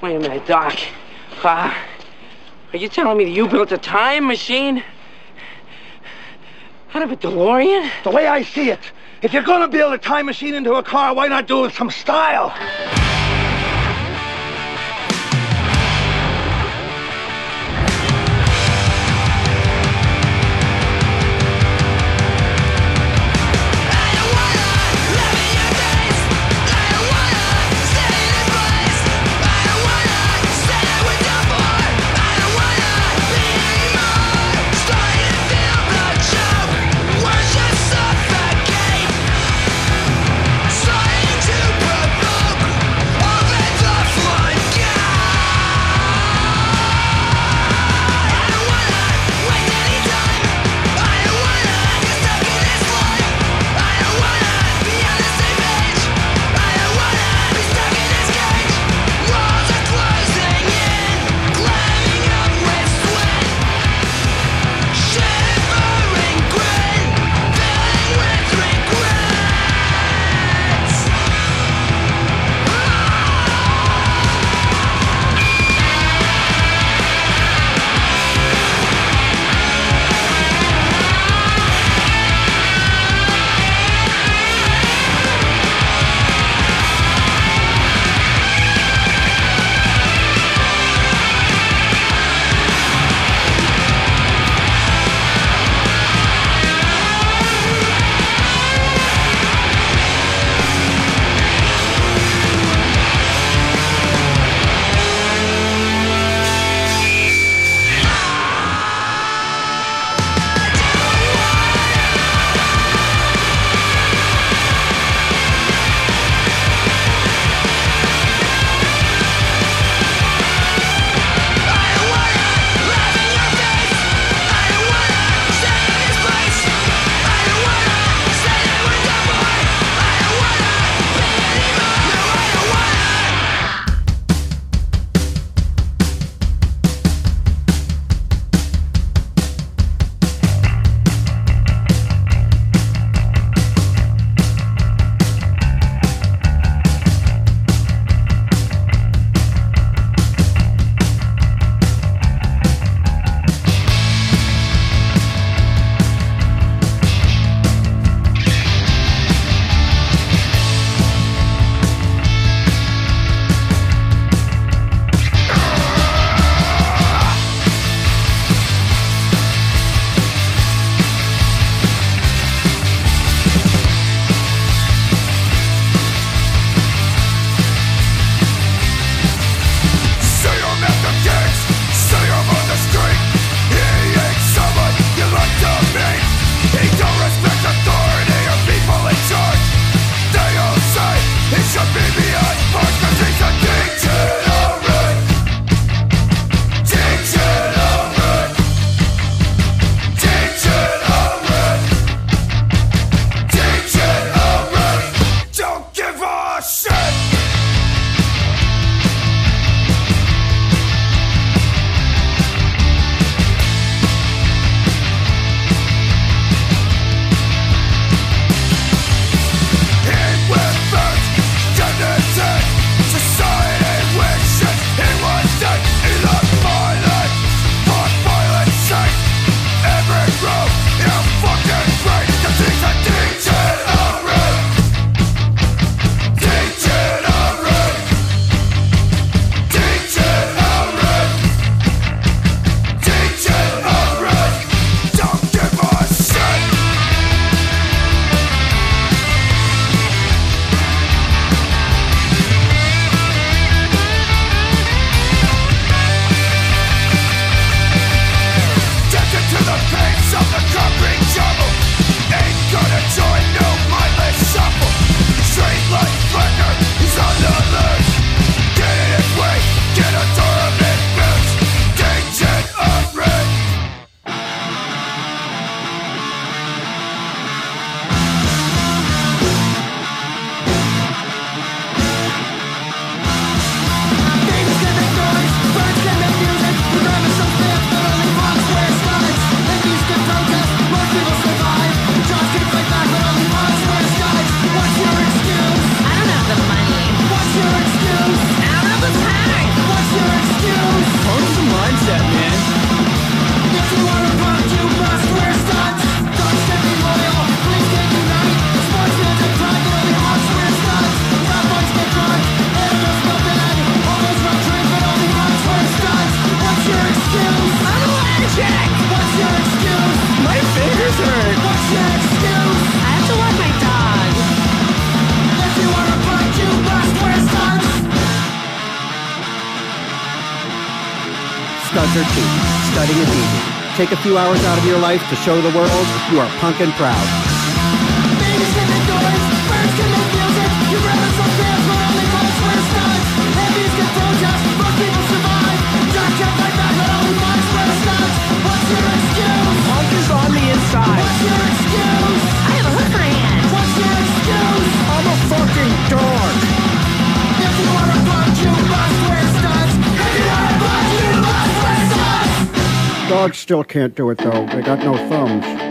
Wait a minute, Doc. Uh, are you telling me that you built a time machine? Out of a DeLorean? The way I see it, if you're gonna build a time machine into a car, why not do it with some style? hours out of your life to show the world you are punk and proud. Dogs still can't do it though. They got no thumbs.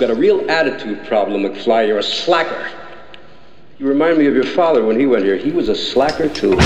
Got a real attitude problem, McFly. You're a slacker. You remind me of your father when he went here. He was a slacker, too.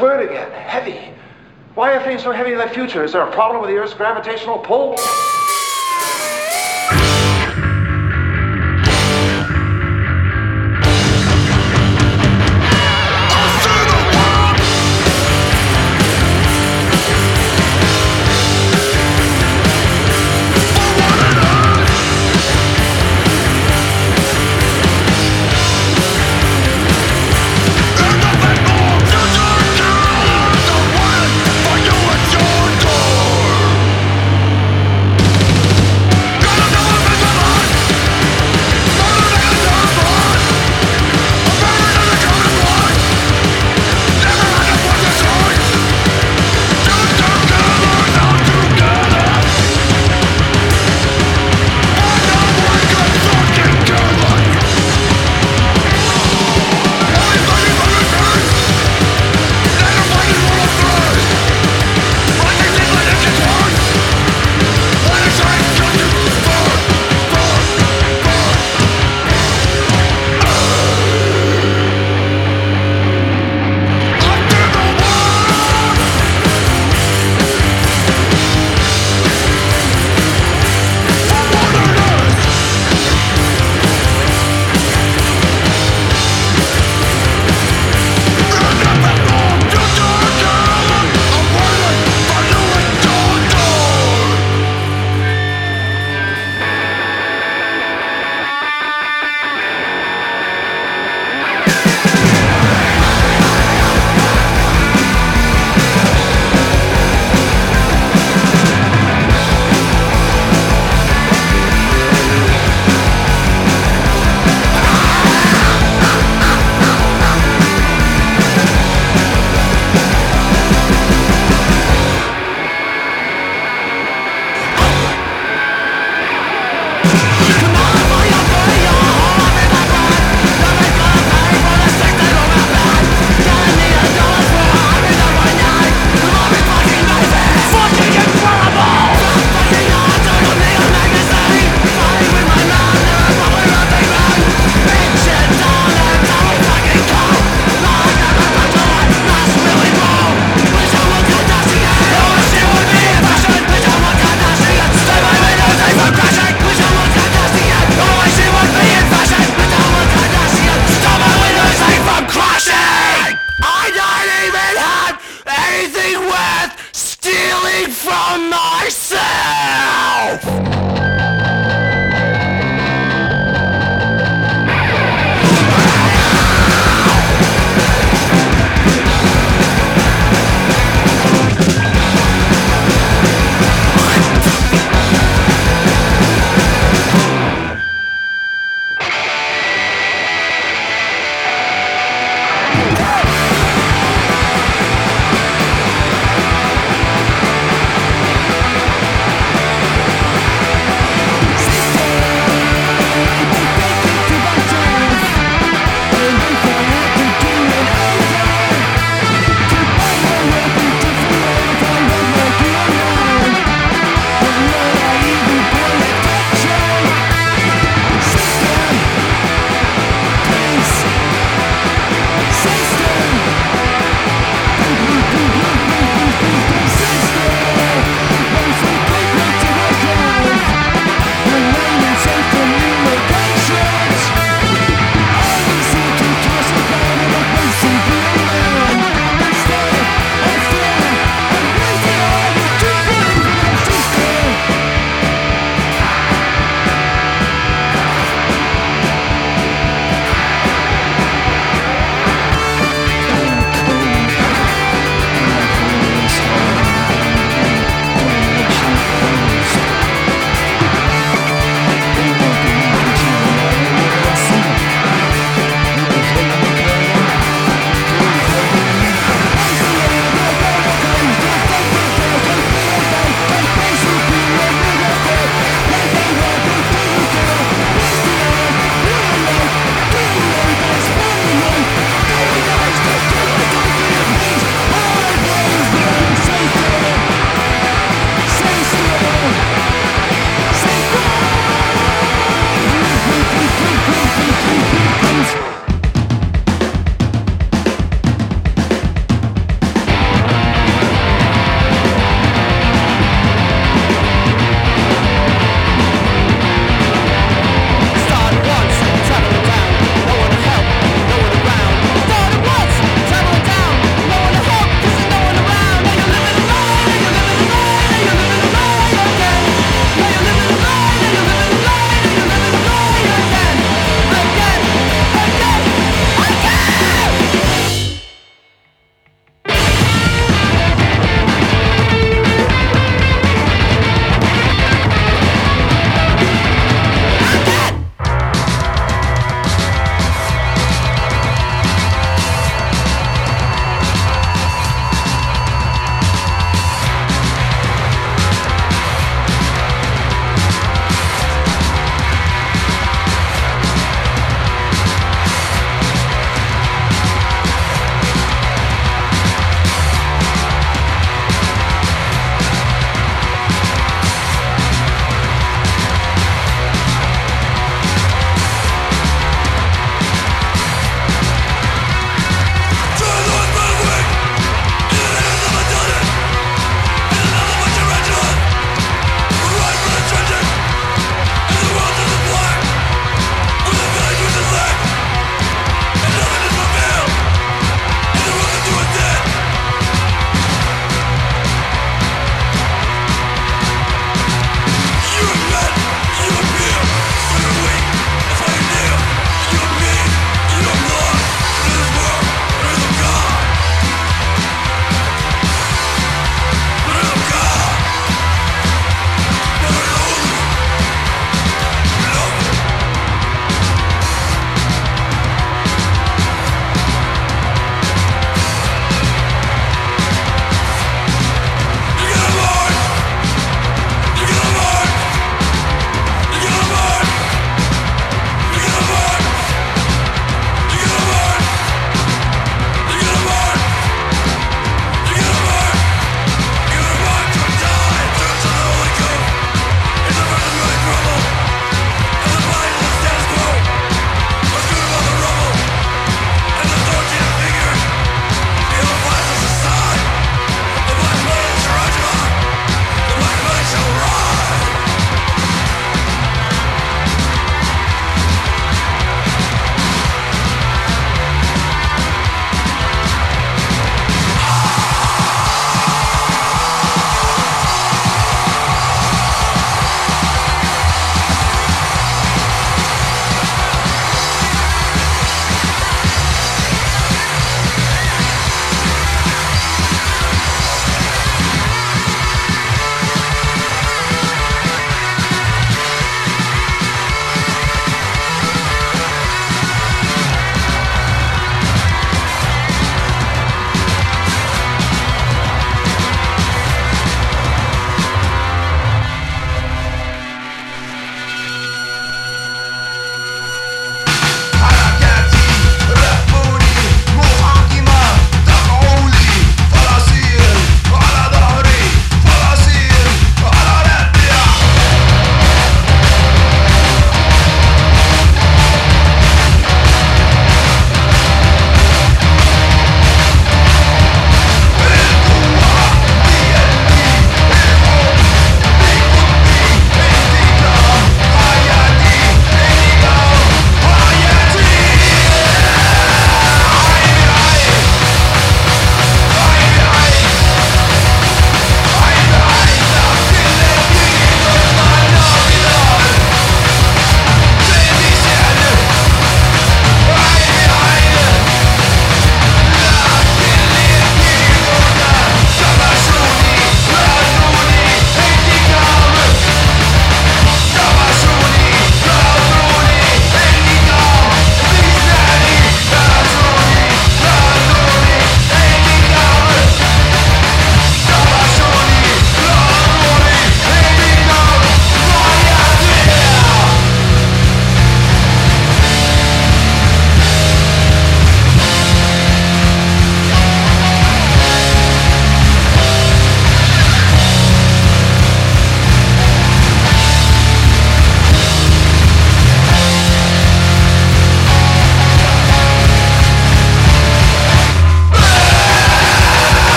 Word again. Heavy. Why are things so heavy in the future? Is there a problem with the Earth's gravitational pull?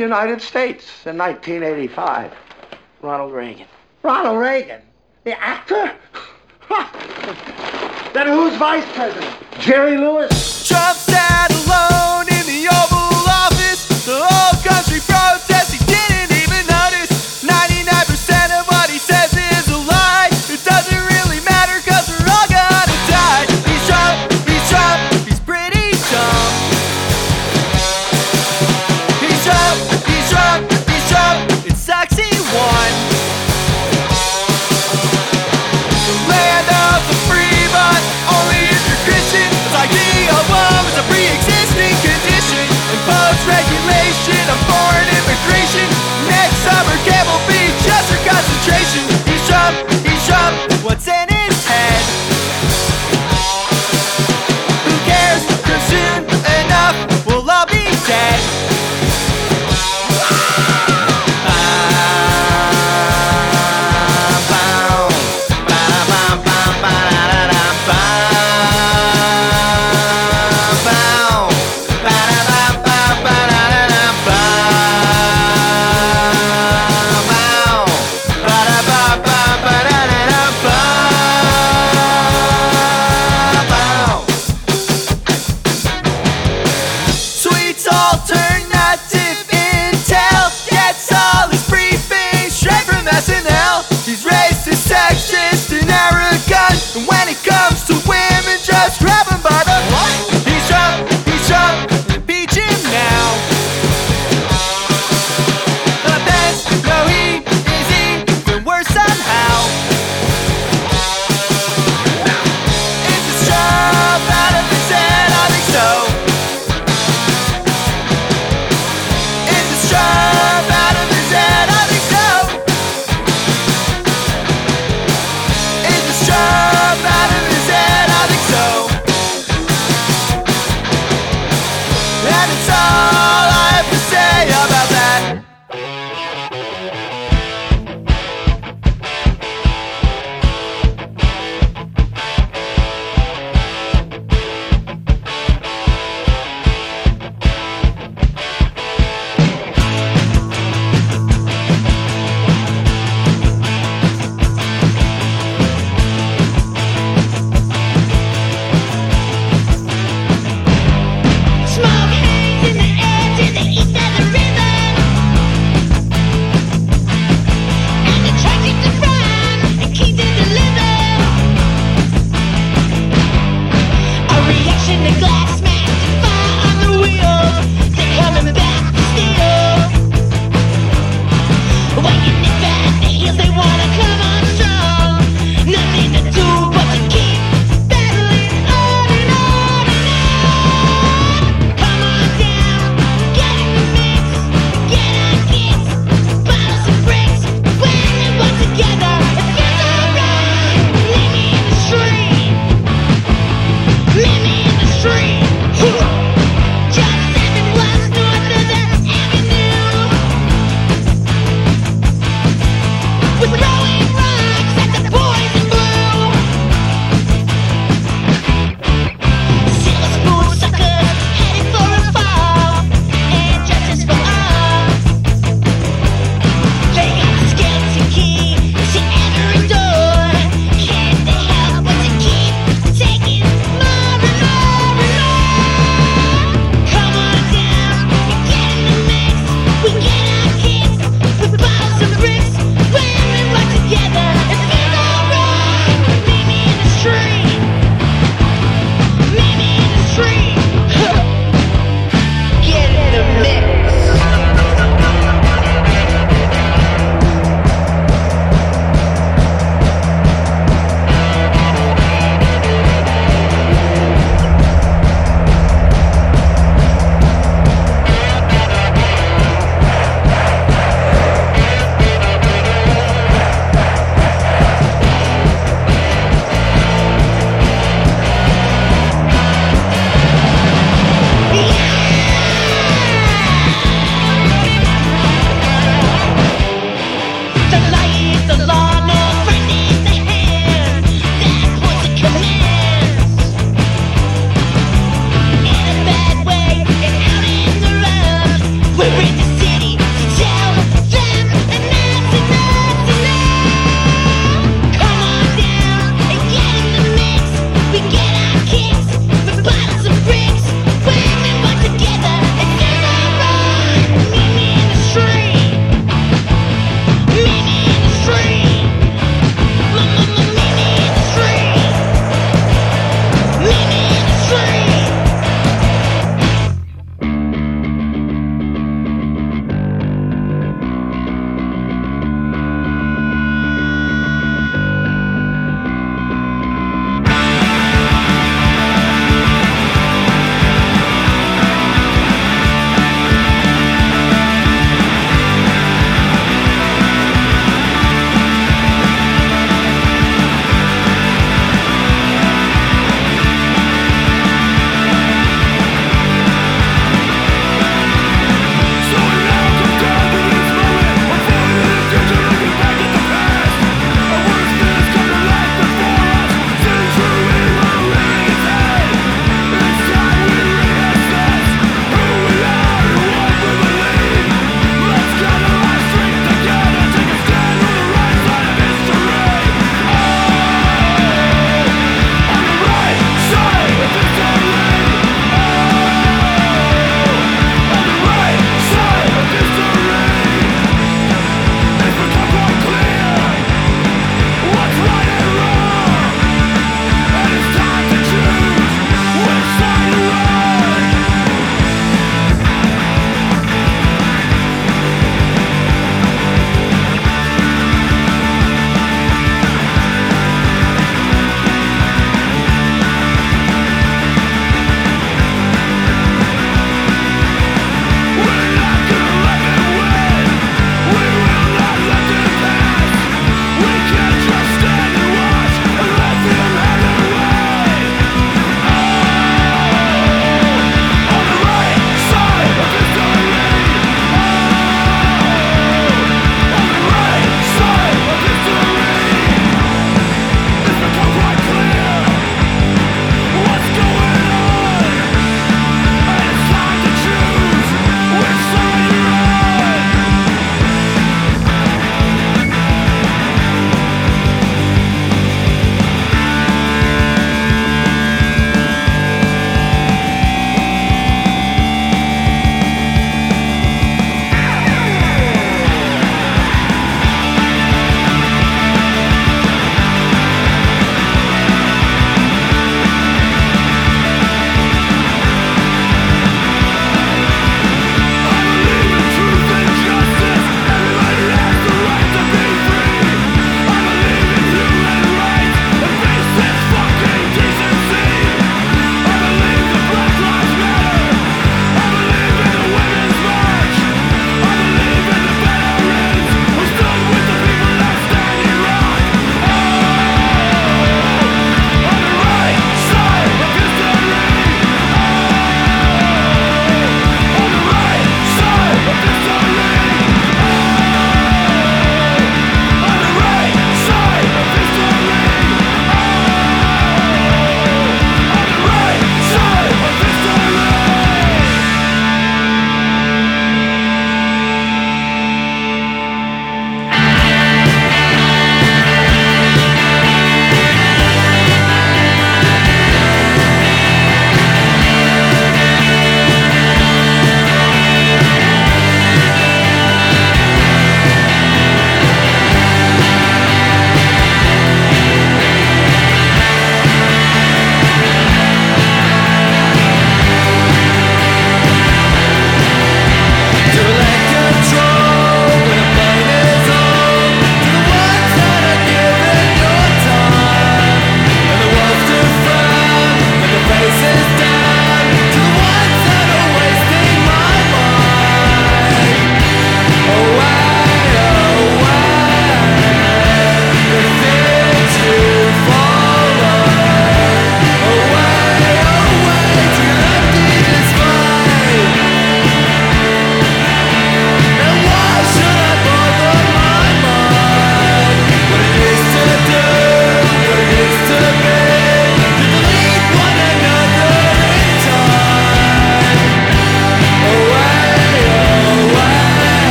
the United States in 1985. Ronald Reagan. Ronald Reagan? The actor? then who's vice president? Jerry Lewis? Just that alone.